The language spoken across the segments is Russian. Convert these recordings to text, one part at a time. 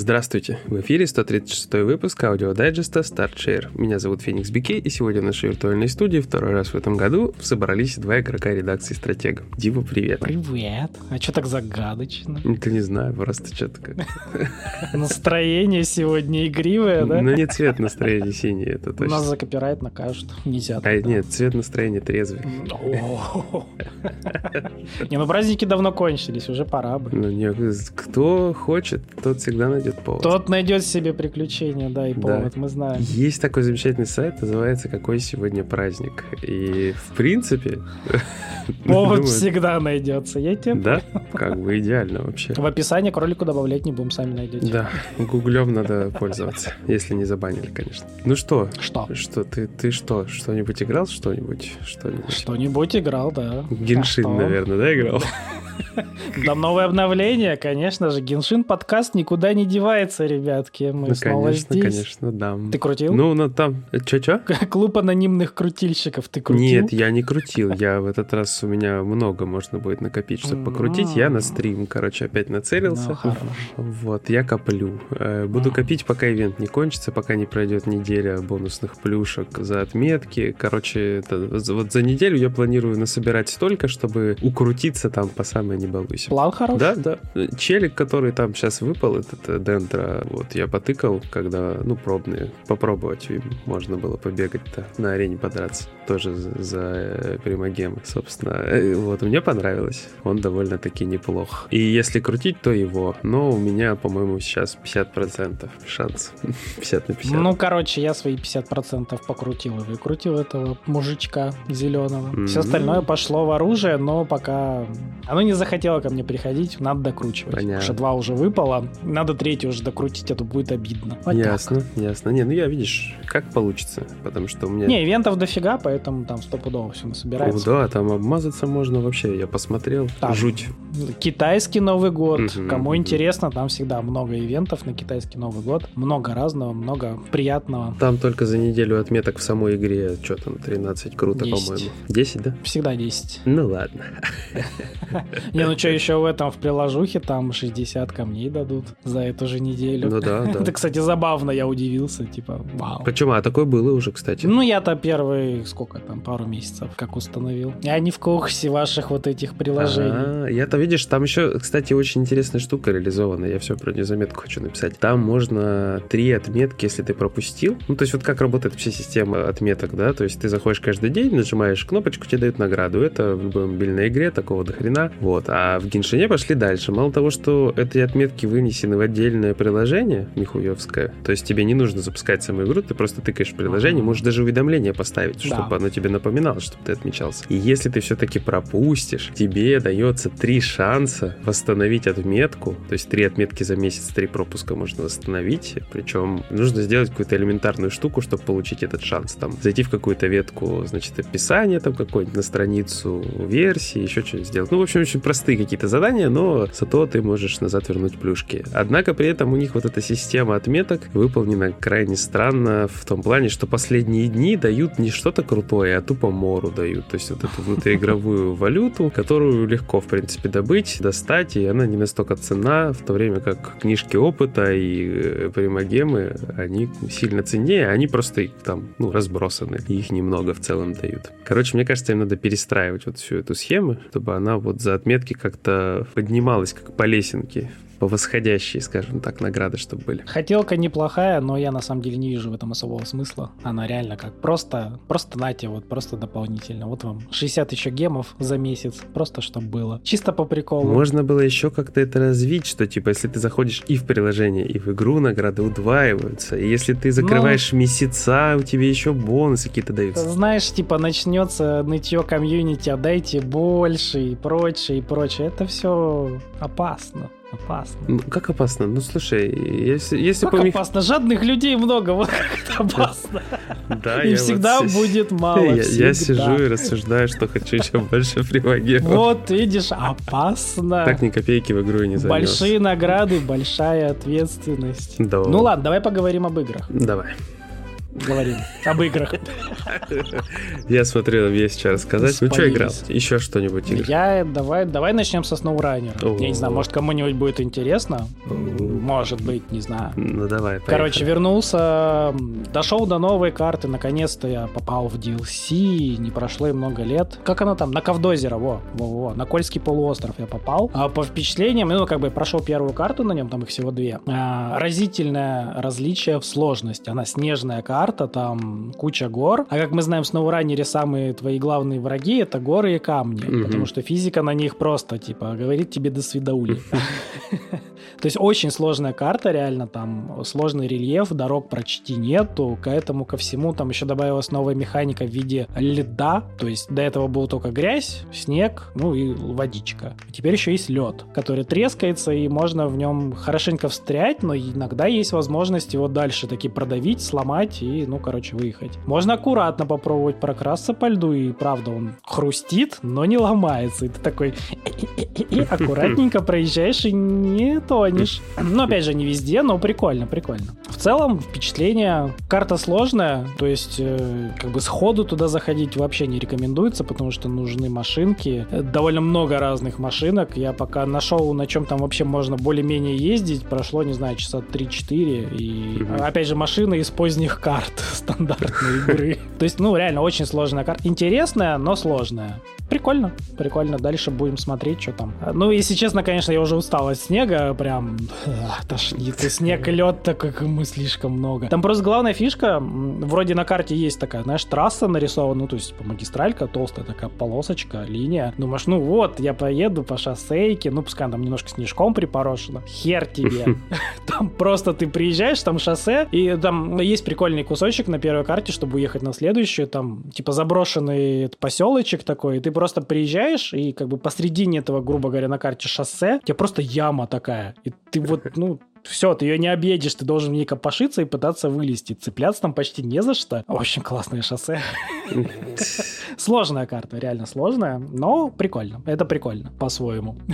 Здравствуйте! В эфире 136 выпуск аудиодайджеста StartShare. Меня зовут Феникс Бике, и сегодня в нашей виртуальной студии второй раз в этом году собрались два игрока редакции «Стратега». Дива, привет! Привет! А что так загадочно? Это не знаю, просто что-то как... Настроение сегодня игривое, да? Ну, не цвет настроения синий, это точно. Нас за копирайт накажут. Нельзя. А нет, цвет настроения трезвый. Не, ну праздники давно кончились, уже пора бы. Ну, кто хочет, тот всегда найдет повод. Тот найдет себе приключения, да, и повод, да. мы знаем. Есть такой замечательный сайт, называется «Какой сегодня праздник?». И, в принципе... Повод всегда найдется, я тебе Да, как бы идеально вообще. В описании к ролику добавлять не будем, сами найдете. Да, гуглем надо пользоваться, если не забанили, конечно. Ну что? Что? Что, ты, ты что, что-нибудь играл, что-нибудь? Что-нибудь, что-нибудь играл, да. Геншин, а наверное, да, играл? Там новое обновление, конечно же. Геншин подкаст никуда не девается, ребятки. Мы ну, снова конечно, здесь. конечно, да. Ты крутил? Ну, ну там... Чё-чё? Клуб анонимных крутильщиков ты крутил? Нет, я не крутил. Я в этот раз у меня много можно будет накопить, чтобы покрутить. Я на стрим, короче, опять нацелился. Ну, вот, я коплю. Э, буду копить, пока ивент не кончится, пока не пройдет неделя бонусных плюшек за отметки. Короче, это, вот за неделю я планирую насобирать столько, чтобы укрутиться там по самой не балуйся. План хороший? Да, да. Челик, который там сейчас выпал, этот Дентро, вот я потыкал, когда, ну, пробные, попробовать можно было побегать-то на арене подраться. Тоже за, за э, примагемы, собственно. Вот, мне понравилось. Он довольно-таки неплох. И если крутить, то его. Но у меня, по-моему, сейчас 50% шанс. 50 на 50. Ну, короче, я свои 50% покрутил и выкрутил этого мужичка зеленого. Mm-hmm. Все остальное пошло в оружие, но пока оно не захотело ко мне приходить, надо докручивать. Понятно. Потому что два уже выпало, надо третий уже докрутить, а то будет обидно. Вот ясно, так. ясно. Не, ну я, видишь, как получится, потому что у меня... Не, ивентов дофига, поэтому там стопудово все собирается. О, да, там обмазаться можно вообще, я посмотрел, там жуть. Китайский Новый год, угу, кому угу. интересно, там всегда много ивентов на китайский Новый год, много разного, много приятного. Там только за неделю отметок в самой игре, что там, 13, круто, по-моему. 10, да? Всегда 10. Ну ладно. Не, ну что, еще в этом, в приложухе, там 60 камней дадут за эту же неделю. Ну да, да. Это, кстати, забавно, я удивился, типа, вау. Почему? А такое было уже, кстати. Ну, я-то первый, сколько там, пару месяцев, как установил. Я не в курсе ваших вот этих приложений. А, я-то, видишь, там еще, кстати, очень интересная штука реализована, я все про нее заметку хочу написать. Там можно три отметки, если ты пропустил. Ну, то есть вот как работает вся система отметок, да, то есть ты заходишь каждый день, нажимаешь кнопочку, тебе дают награду. Это в любой мобильной игре такого до хрена. Вот. А в Геншине пошли дальше. Мало того, что эти отметки вынесены в отдельное приложение, нихуевское, то есть тебе не нужно запускать саму игру, ты просто тыкаешь в приложение, можешь даже уведомление поставить, чтобы да. оно тебе напоминало, чтобы ты отмечался. И если ты все-таки пропустишь, тебе дается три шанса восстановить отметку, то есть три отметки за месяц, три пропуска можно восстановить, причем нужно сделать какую-то элементарную штуку, чтобы получить этот шанс. Там зайти в какую-то ветку, значит, описание там какое-нибудь на страницу версии, еще что-нибудь сделать. Ну, в общем, очень простые какие-то задания, но зато ты можешь назад вернуть плюшки. Однако при этом у них вот эта система отметок выполнена крайне странно в том плане, что последние дни дают не что-то крутое, а тупо мору дают. То есть вот эту внутриигровую валюту, которую легко, в принципе, добыть, достать, и она не настолько цена, в то время как книжки опыта и э, примагемы, они сильно ценнее, они просто там, ну, разбросаны. Их немного в целом дают. Короче, мне кажется, им надо перестраивать вот всю эту схему, чтобы она вот за отметки как-то поднималась как по лесенке по восходящей, скажем так, награды, чтобы были. Хотелка неплохая, но я на самом деле не вижу в этом особого смысла. Она реально как просто, просто нате, вот просто дополнительно. Вот вам 60 еще гемов за месяц, просто чтобы было. Чисто по приколу. Можно было еще как-то это развить, что типа если ты заходишь и в приложение, и в игру, награды удваиваются. И если ты закрываешь ну, месяца, у тебя еще бонусы какие-то даются. Знаешь, типа начнется нытье комьюнити, отдайте больше и прочее, и прочее. Это все опасно. Опасно. Ну, как опасно? Ну, слушай, если... если как помих... опасно? Жадных людей много, вот как это опасно. Да, И всегда вот будет мало. Я, я сижу и рассуждаю, что хочу еще больше привагемов. Вот, видишь, опасно. Так ни копейки в игру и не занес. Большие награды, большая ответственность. Да. Ну ладно, давай поговорим об играх. Давай говорим об играх. Я смотрел, есть что рассказать. Ну что играл? Еще что-нибудь играл? Я давай, давай начнем со SnowRunner. Я не знаю, может кому-нибудь будет интересно. Может быть, не знаю. Ну давай. Короче, вернулся, дошел до новой карты, наконец-то я попал в DLC, не прошло и много лет. Как оно там? На Ковдозеро, во, во, во, на Кольский полуостров я попал. А по впечатлениям, ну, как бы прошел первую карту на нем, там их всего две. А, разительное различие в сложности. Она снежная карта, там куча гор. А как мы знаем, с SnowRunner самые твои главные враги — это горы и камни. Мгм. Потому что физика на них просто, типа, говорит тебе до свидаули. То есть очень сложная карта, реально там сложный рельеф, дорог почти нету, к этому ко всему там еще добавилась новая механика в виде льда, то есть до этого был только грязь, снег, ну и водичка. А теперь еще есть лед, который трескается и можно в нем хорошенько встрять, но иногда есть возможность его дальше таки продавить, сломать и, ну, короче, выехать. Можно аккуратно попробовать прокрасться по льду, и правда он хрустит, но не ломается. И ты такой аккуратненько проезжаешь и не тонешь. Ну, опять же, не везде, но прикольно, прикольно. В целом, впечатление, карта сложная, то есть, э, как бы сходу туда заходить вообще не рекомендуется, потому что нужны машинки. Э, Довольно много разных машинок. Я пока нашел, на чем там вообще можно более-менее ездить, прошло, не знаю, часа 3-4. И, Мгм. опять же, машины из поздних карт стандартной игры. То есть, ну, реально, очень сложная карта. Интересная, но сложная. Прикольно, прикольно. Дальше будем смотреть, что там. Ну, если честно, конечно, я уже устал от снега, прям тошнит. И снег, и лед, так как ему слишком много. Там просто главная фишка, вроде на карте есть такая, знаешь, трасса нарисована, ну, то есть магистралька, толстая такая полосочка, линия. Думаешь, ну вот, я поеду по шоссейке, ну, пускай там немножко снежком припорошено. Хер тебе. Там просто ты приезжаешь, там шоссе, и там есть прикольный кусочек на первой карте, чтобы уехать на следующую, там типа заброшенный поселочек такой, и ты просто приезжаешь, и как бы посредине этого, грубо говоря, на карте шоссе, у тебя просто яма такая, и ты вот, ну, все, ты ее не объедешь, ты должен в ней копошиться и пытаться вылезти. Цепляться там почти не за что. Очень классное шоссе. Сложная карта, реально сложная, но прикольно. Это прикольно, по-своему.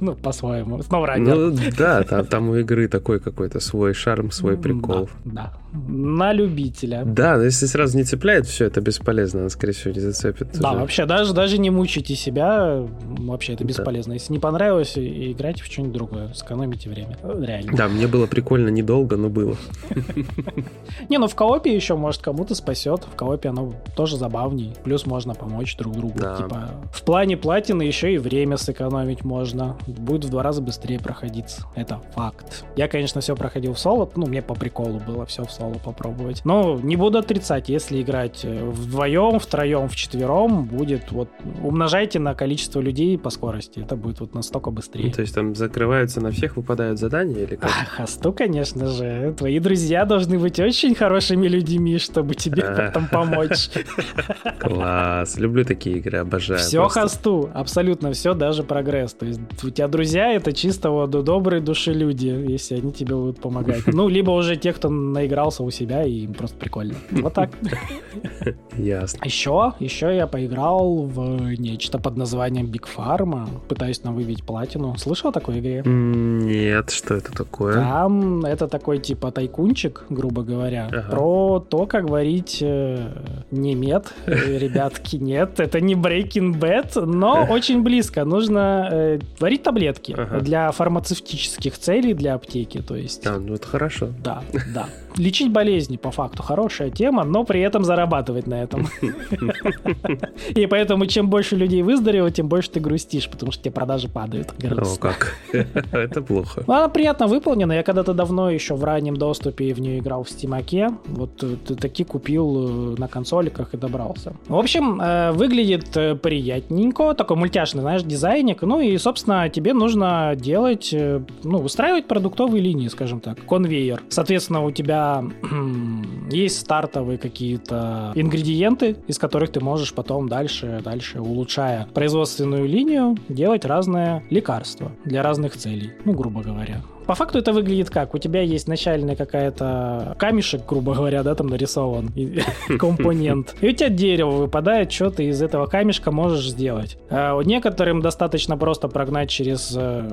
Ну, по-своему. Снова раннер. Ну да, там, там у игры такой какой-то свой шарм, свой прикол. Да, да. На любителя. Да, но если сразу не цепляет, все, это бесполезно, она, скорее всего, не зацепит. Да, уже. вообще, даже, даже не мучайте себя, вообще это Да. бесполезно. Если не понравилось, играйте в что-нибудь другое, сэкономите время. Реально. Да, мне было прикольно недолго, но было. Не, ну в коопе еще, может, кому-то спасет. В коопе оно тоже забавней. Плюс можно помочь друг другу. Да. Типа, в плане платины еще и время сэкономить можно. Будет в два раза быстрее проходиться. Это факт. Я, конечно, все проходил в соло. Ну, мне по приколу было все в соло попробовать. Но не буду отрицать, если играть э, вдвоем, втроем, вчетвером, будет вот... Умножайте на количество людей по скорости. Это будет вот настолько быстрее. Ну, то есть там закрываются на всех, выпадают задания или как? Хасту, конечно же. Твои друзья должны быть очень хорошими людьми, чтобы тебе потом помочь. Класс, люблю такие игры, обожаю. Все просто. хасту, абсолютно все, даже прогресс. То есть у тебя друзья это чисто вот добрые души люди, если они тебе будут помогать. Ну, либо уже те, кто наигрался у себя, и им просто прикольно. Вот так. Ясно. Еще, еще я поиграл в нечто под названием Big Pharma. Пытаюсь там выбить платину. Слышал о такой игре? Нет, что это такое? Там это такой типа тайкунчик, грубо говоря, Ага. про то, как варить э, не мед, э, ребятки, нет, это не Breaking Bad, но очень близко. Нужно э, варить таблетки Ага. для фармацевтических целей, для аптеки, то есть. А, ну это хорошо. Да, да. Лечить болезни, по факту, хорошая тема, но при этом зарабатывать на этом. И поэтому, чем больше людей выздоровело, тем больше ты грустишь, потому что тебе продажи падают. О, как. Это плохо. Ну, Она приятно выполнена. Я когда-то давно еще в раннем доступе в нее играл в Стимаке. Вот э, таки купил э, на консоликах и добрался. В общем, э, выглядит приятненько. Такой мультяшный, знаешь, дизайник. Ну и, собственно, тебе нужно делать, ну, устраивать продуктовые линии, скажем так, конвейер. Соответственно, у тебя есть стартовые какие-то ингредиенты, из которых ты можешь потом дальше, дальше, улучшая производственную линию, делать разные лекарства для разных целей, ну, грубо говоря. По факту это выглядит как? У тебя есть начальная какая-то камешек, грубо говоря, да, там нарисован, компонент. И у тебя дерево выпадает, что ты из этого камешка можешь сделать. А некоторым достаточно просто прогнать через э,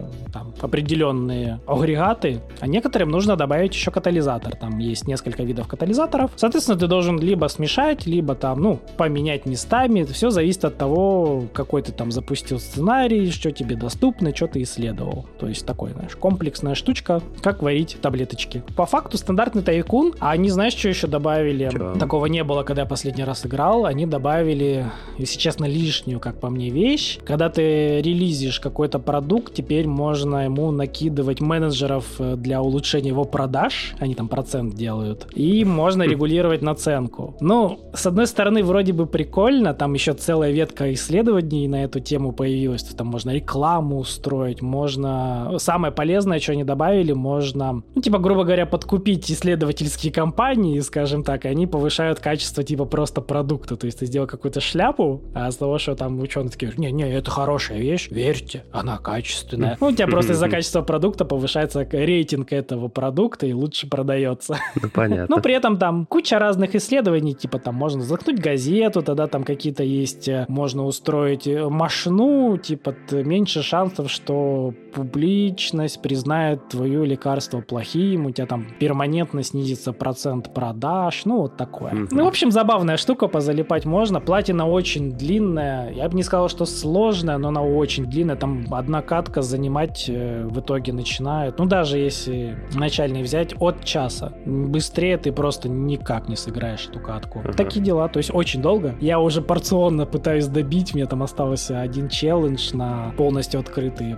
определенные агрегаты, а некоторым нужно добавить еще катализатор. Там есть несколько видов катализаторов. Соответственно, ты должен либо смешать, либо там, ну, поменять местами. Все зависит от того, какой ты там запустил сценарий, что тебе доступно, что ты исследовал. То есть такой, знаешь, комплексная штучка, как варить таблеточки. По факту стандартный тайкун, а они, знаешь, что еще добавили? Чё? Такого не было, когда я последний раз играл. Они добавили, если честно, лишнюю, как по мне, вещь. Когда ты релизишь какой-то продукт, теперь можно ему накидывать менеджеров э, для улучшения его продаж. Они там процент делают. И можно регулировать наценку. Ну, с одной стороны, вроде бы прикольно. Там еще целая ветка исследований на эту тему появилась. Там можно рекламу устроить, можно... Самое полезное, что они добавили, можно, ну, типа, грубо говоря, подкупить исследовательские компании, скажем так, и они повышают качество, типа, просто продукта. То есть ты сделал какую-то шляпу, а с того, что там ученые такие, не-не, это хорошая вещь, верьте, она качественная. Ну, у тебя просто из-за качества продукта повышается рейтинг этого продукта и лучше продается. Ну, понятно. Но при этом там куча разных исследований, типа там можно заткнуть газету, тогда там какие-то есть, э, можно устроить э, машину, типа меньше шансов, что публичность признает твое лекарство плохим, у тебя там перманентно снизится процент продаж, ну вот такое. Mm-hmm. Ну, в общем, забавная штука, позалипать можно. Платина очень длинная, я бы не сказал, что сложная, но она очень длинная, там одна катка занимать э, в итоге начинает, ну даже если начальный взять, от часа. Быстрее ты просто никак не сыграешь эту катку. Uh-huh. Такие дела, то есть очень долго. Я уже порционно пытаюсь добить, мне там остался один челлендж на полностью открытый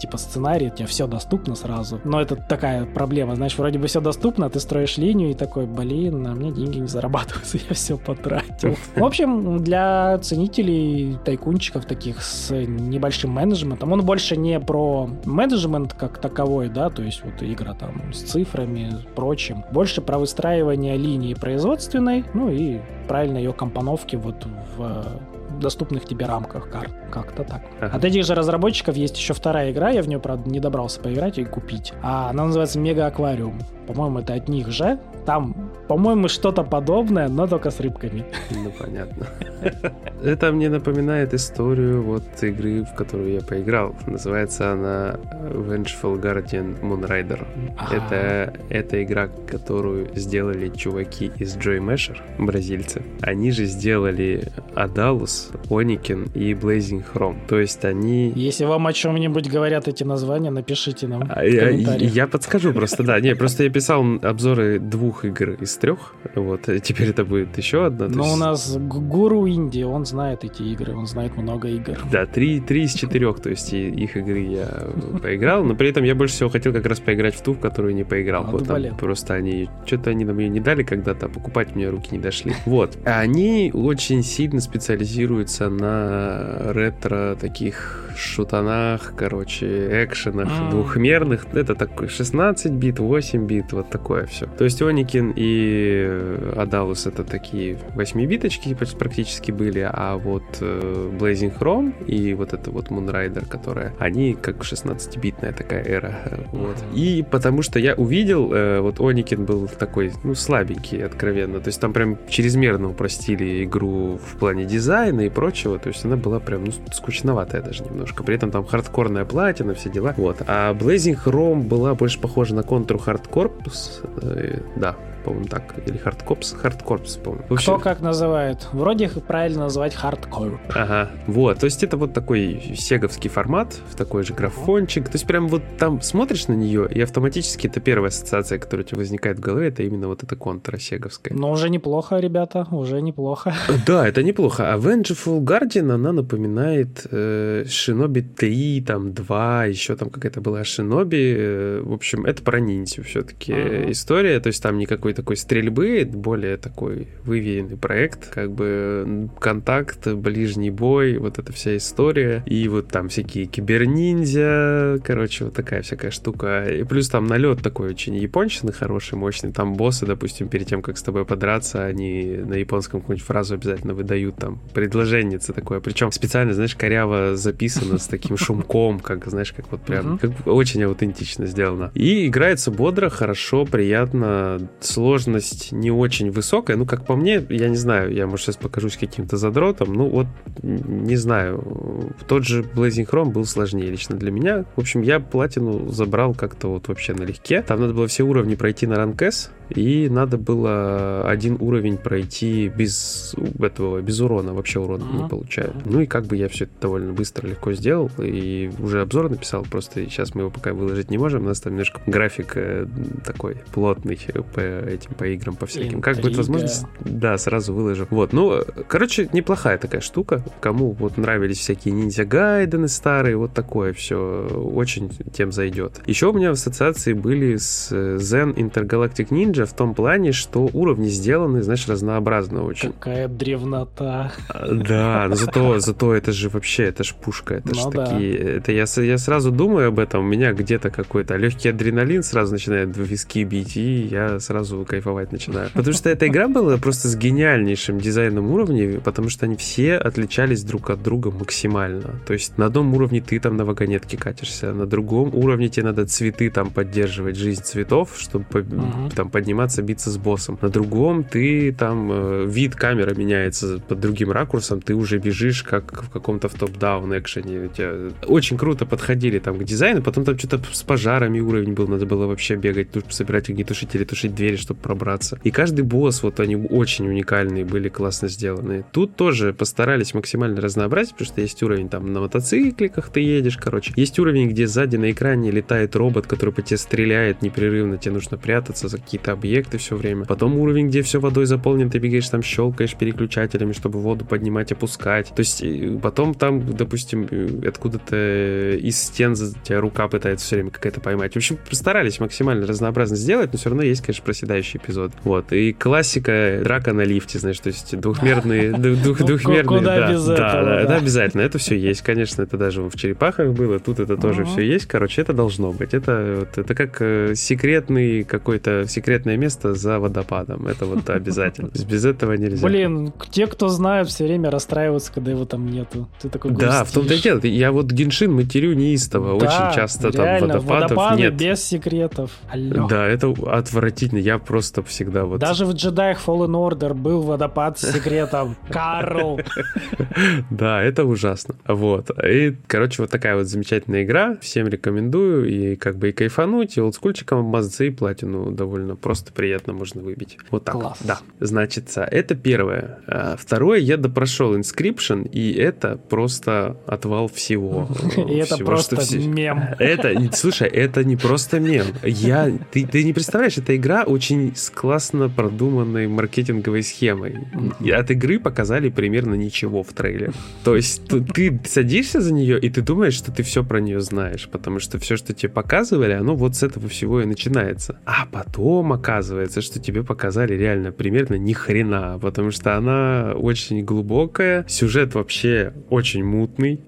типа сценарий, у тебя все доступно сразу. Но это такая проблема, знаешь, вроде бы все доступно, а ты строишь линию и такой, блин, а мне деньги не зарабатываются, я все потратил. В общем, для ценителей тайкунчиков таких с небольшим менеджментом, он больше не про менеджмент как таковой, да, то есть вот игра там с цифрами, прочим, больше про выстраивание линии производственной, ну и правильно ее компоновки вот в доступных тебе рамках карт. Как-то так. Ага. От этих же разработчиков есть еще вторая игра, я в нее, правда, не добрался поиграть и купить. А она называется Мега Аквариум. По-моему, это от них же. Там, по-моему, что-то подобное, но только с рыбками. Ну, понятно. Это мне напоминает историю вот игры, в которую я поиграл. Называется она Vengeful Guardian Moonrider. Это, это игра, которую сделали чуваки из Joy Masher, бразильцы. Они же сделали Adalus, Oniken и Blazing Chrome. То есть они... Если вам о чем-нибудь говорят эти названия, напишите нам а, я, я подскажу просто, да. Не, просто я писал обзоры двух игр из трех. Вот, теперь это будет еще одна. Но есть... у нас гуру Инди, он знает эти игры, он знает много игр. Да, три, три из четырех, то есть их игры я поиграл, но при этом я больше всего хотел как раз поиграть в ту, в которую не поиграл. А, вот там просто они, что-то они нам ее не дали когда-то, покупать мне руки не дошли. Вот. Они очень сильно специализируются на ретро таких шутанах, короче, экшенах mm. двухмерных. Это такой 16 бит, 8 бит, вот такое все. То есть Оникин и Адалус это такие 8-биточки практически были, а вот э, Blazing Chrome и вот это вот Moonrider, которая, они как 16-битная такая эра. Вот. И потому что я увидел, э, вот Оникин был такой, ну, слабенький, откровенно. То есть там прям чрезмерно упростили игру в плане дизайна и прочего. То есть она была прям, ну, скучноватая даже немножко. При этом там хардкорная платина, все дела. Вот. А Blazing Chrome была больше похожа на контуру Hardcorps. Э, да, по-моему, так. Или Hard Corps, Hard Corps, по-моему. Вообще... Кто как называет? Вроде их правильно называть Hard Corps. Ага, вот. То есть это вот такой сеговский формат, в такой же графончик. То есть прям вот там смотришь на нее, и автоматически это первая ассоциация, которая у тебя возникает в голове, это именно вот эта контра сеговская. Но уже неплохо, ребята, уже неплохо. Да, это неплохо. А Vengeful Guardian, она напоминает э, Shinobi 3, там 2, еще там какая-то была Shinobi. Э, в общем, это про ниндзю все-таки ага. история. То есть там никакой такой стрельбы, более такой выверенный проект, как бы контакт, ближний бой, вот эта вся история, и вот там всякие киберниндзя, короче, вот такая всякая штука. И плюс там налет такой очень япончный, хороший, мощный. Там боссы, допустим, перед тем, как с тобой подраться, они на японском какую-нибудь фразу обязательно выдают там предложение такое. Причем специально, знаешь, коряво записано с таким шумком, как, знаешь, как вот прям, как очень аутентично сделано. И играется бодро, хорошо, приятно, сложность не очень высокая. Ну, как по мне, я не знаю, я, может, сейчас покажусь каким-то задротом. Ну, вот, не знаю. Тот же Blazing Chrome был сложнее лично для меня. В общем, я платину забрал как-то вот вообще налегке. Там надо было все уровни пройти на ранг S, и надо было один уровень пройти без этого, без урона, вообще урона uh-huh. не получаю. Ну и как бы я все это довольно быстро, легко сделал, и уже обзор написал, просто сейчас мы его пока выложить не можем, у нас там немножко график э, такой плотный по этим, по играм, по всяким. Интрига. Как будет возможность, да, сразу выложу. Вот, ну, короче, неплохая такая штука, кому вот нравились всякие ниндзя-гайдены старые, вот такое все, очень тем зайдет. Еще у меня в ассоциации были с Zen Intergalactic Ninja, в том плане, что уровни сделаны, знаешь, разнообразно очень. Какая древнота. Да, но зато, зато это же вообще, это ж пушка, это ну, ж да. такие... Это я, я сразу думаю об этом, у меня где-то какой-то легкий адреналин сразу начинает в виски бить, и я сразу кайфовать начинаю. Потому что эта игра была просто с гениальнейшим дизайном уровней, потому что они все отличались друг от друга максимально. То есть на одном уровне ты там на вагонетке катишься, на другом уровне тебе надо цветы там поддерживать, жизнь цветов, чтобы угу. там подниматься, биться с боссом. На другом ты там э, вид камеры меняется под другим ракурсом, ты уже бежишь как в каком-то в топ-даун экшене. У тебя очень круто подходили там к дизайну, потом там что-то с пожарами уровень был, надо было вообще бегать, тут собирать огнетушители, тушить двери, чтобы пробраться. И каждый босс, вот они очень уникальные были, классно сделаны. Тут тоже постарались максимально разнообразить, потому что есть уровень там на мотоцикликах ты едешь, короче. Есть уровень, где сзади на экране летает робот, который по тебе стреляет непрерывно, тебе нужно прятаться за какие-то объекты все время. Потом уровень, где все водой заполнен, ты бегаешь там, щелкаешь переключателями, чтобы воду поднимать, опускать. То есть потом там, допустим, откуда-то из стен тебя рука пытается все время какая-то поймать. В общем, постарались максимально разнообразно сделать, но все равно есть, конечно, проседающий эпизод. Вот. И классика драка на лифте, знаешь, то есть двухмерные... Двухмерные, да. Да, это обязательно. Это все есть, конечно, это даже в черепахах было, тут это тоже все есть. Короче, это должно быть. Это, это как э, секретный какой-то конкретное место за водопадом. Это вот обязательно. Без этого нельзя. Блин, те, кто знают, все время расстраиваются, когда его там нету. Ты такой Да, в том-то и дело. Я вот Геншин матерю неистово. Очень часто там водопадов нет. без секретов. Да, это отвратительно. Я просто всегда вот... Даже в джедаях Fallen Order был водопад с секретом. Карл! Да, это ужасно. Вот. И, короче, вот такая вот замечательная игра. Всем рекомендую. И как бы и кайфануть, и олдскульчиком обмазаться, и платину довольно просто приятно можно выбить. Вот так. Класс. Да. Значит, это первое. А, второе, я допрошел Inscription, и это просто отвал всего. И это просто мем. Это, слушай, это не просто мем. Я, ты, ты не представляешь, эта игра очень с классно продуманной маркетинговой схемой. И от игры показали примерно ничего в трейлере. То есть ты садишься за нее, и ты думаешь, что ты все про нее знаешь, потому что все, что тебе показывали, оно вот с этого всего и начинается. А потом оказывается, что тебе показали реально примерно ни хрена, потому что она очень глубокая, сюжет вообще очень мутный.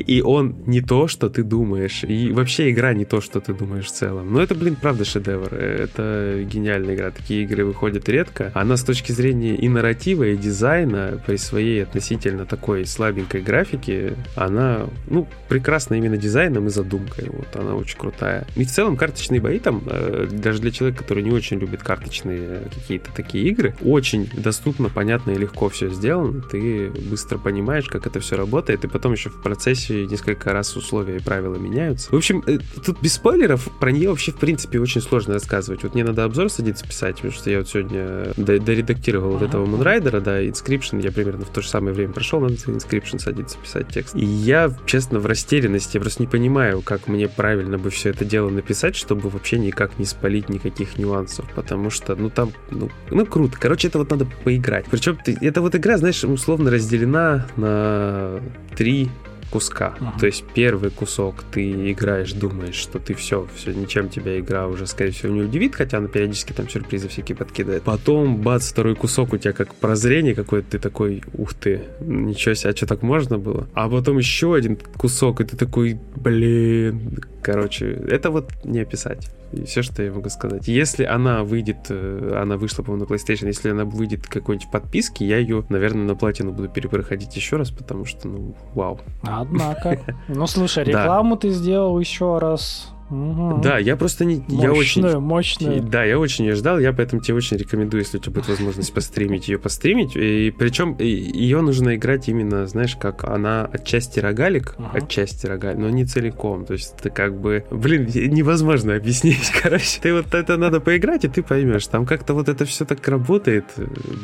И он не то, что ты думаешь. И вообще игра не то, что ты думаешь в целом. Но это, блин, правда шедевр. Это гениальная игра. Такие игры выходят редко. Она с точки зрения и нарратива, и дизайна, при своей относительно такой слабенькой графике, она, ну, прекрасна именно дизайном и задумкой. Вот она очень крутая. И в целом карточные бои там, э, даже для человека, который не очень любит карточные какие-то такие игры, очень доступно, понятно и легко все сделано. Ты быстро понимаешь, как это все работает, и потом еще в процессе процессе несколько раз условия и правила меняются. В общем, э, тут без спойлеров про нее вообще, в принципе, очень сложно рассказывать. Вот мне надо обзор садиться писать, потому что я вот сегодня доредактировал вот этого Moonrider, да, Inscription, я примерно в то же самое время прошел, надо Inscription садиться писать текст. И я, честно, в растерянности, я просто не понимаю, как мне правильно бы все это дело написать, чтобы вообще никак не спалить никаких нюансов, потому что, ну, там, ну, ну круто. Короче, это вот надо поиграть. Причем эта вот игра, знаешь, условно разделена на три куска. Uh-huh. То есть первый кусок ты играешь, думаешь, что ты все, все, ничем тебя игра уже, скорее всего, не удивит, хотя она периодически там сюрпризы всякие подкидывает. Потом, бац, второй кусок у тебя как прозрение какое-то, ты такой, ух ты, ничего себе, а что так можно было? А потом еще один кусок, и ты такой, блин, короче, это вот не описать. И все, что я могу сказать. Если она выйдет, э, она вышла, по-моему, на PlayStation, если она выйдет какой-нибудь в подписке, я ее, наверное, на платину буду перепроходить еще раз, потому что, ну, вау. Однако. Ну, слушай, рекламу ты сделал еще раз Угу. Да, я просто не... Мощную, я очень... мощную. Да, я очень ее ждал, я поэтому тебе очень рекомендую, если у тебя будет возможность постримить ее, постримить. И причем ее нужно играть именно, знаешь, как она отчасти рогалик, Ага. отчасти рогалик, но не целиком. То есть ты как бы... Блин, невозможно объяснить, короче. Ты вот это надо поиграть, и ты поймешь. Там как-то вот это все так работает.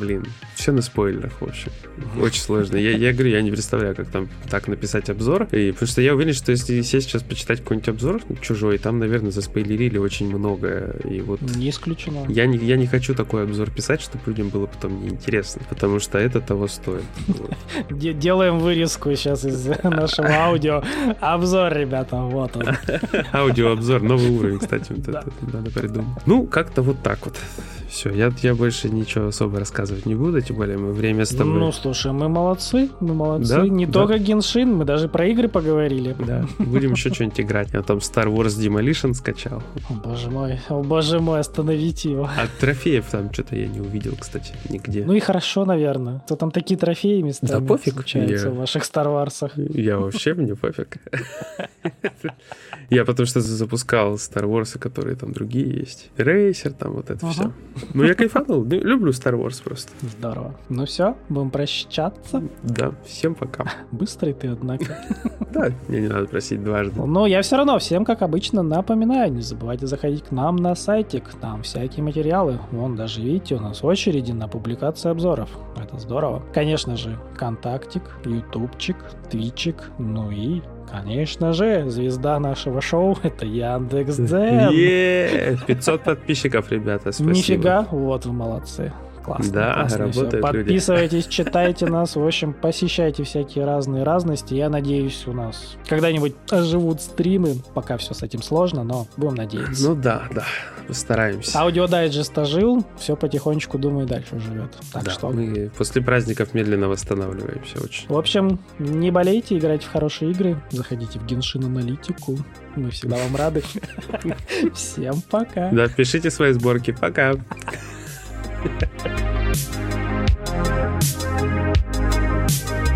Блин, все на спойлерах, в общем. Очень сложно. Я, я говорю, я не представляю, как там так написать обзор. И, потому что я уверен, что если сесть сейчас почитать какой-нибудь обзор чужой, там, наверное, заспойлерили очень многое. И вот Не исключено. я не, я не хочу такой обзор писать, чтобы людям было потом неинтересно, потому что это того стоит. Делаем вырезку сейчас из нашего аудио. Обзор, ребята, вот он. Аудиообзор, новый уровень, кстати, вот это надо придумать. Ну, как-то вот так вот. Все, я, я больше ничего особо рассказывать не буду, тем более мы время с тобой... Ну, слушай, мы молодцы, мы молодцы. Да, Не да. только Геншин, мы даже про игры поговорили. Да, будем еще что-нибудь играть. Я там Star Wars Demolition скачал. О, боже мой, о, боже мой, остановите его. А трофеев там что-то я не увидел, кстати, нигде. Ну и хорошо, наверное. То там такие трофеи местами Да пофиг, случаются я- в ваших Star Wars'ах. Я вообще мне пофиг. Я потому что запускал Star Wars, которые там другие есть. Рейсер, там вот это все. Ну, я кайфанул. Ну, Люблю Star Wars просто. Здорово. Ну все, будем прощаться. Да, всем пока. Быстрый ты, однако. Да, мне не надо просить дважды. Но я все равно всем, как обычно, напоминаю, не забывайте заходить к нам на сайтик, там всякие материалы. Вон даже, видите, у нас очереди на публикации обзоров. Это здорово. Конечно же, контактик, ютубчик, твичик, ну и, конечно же, звезда нашего шоу — это Яндекс.Дзен. Е, 500 подписчиков, ребята, спасибо. Нифига, вот вы молодцы. Классно. Да, классно работают люди. Подписывайтесь, читайте нас, в общем, посещайте всякие разные разности. Я надеюсь, у нас когда-нибудь оживут стримы. Пока все с этим сложно, но будем надеяться. Ну да, да, постараемся. Аудиодайджест ожил, все потихонечку, думаю, дальше живет. Так Да, что, мы после праздников медленно восстанавливаемся очень. в общем, не болейте, играйте в хорошие игры, заходите в Геншин Аналитику. Мы всегда вам рады. Всем пока. Да, пишите свои сборки. Пока. Thank you.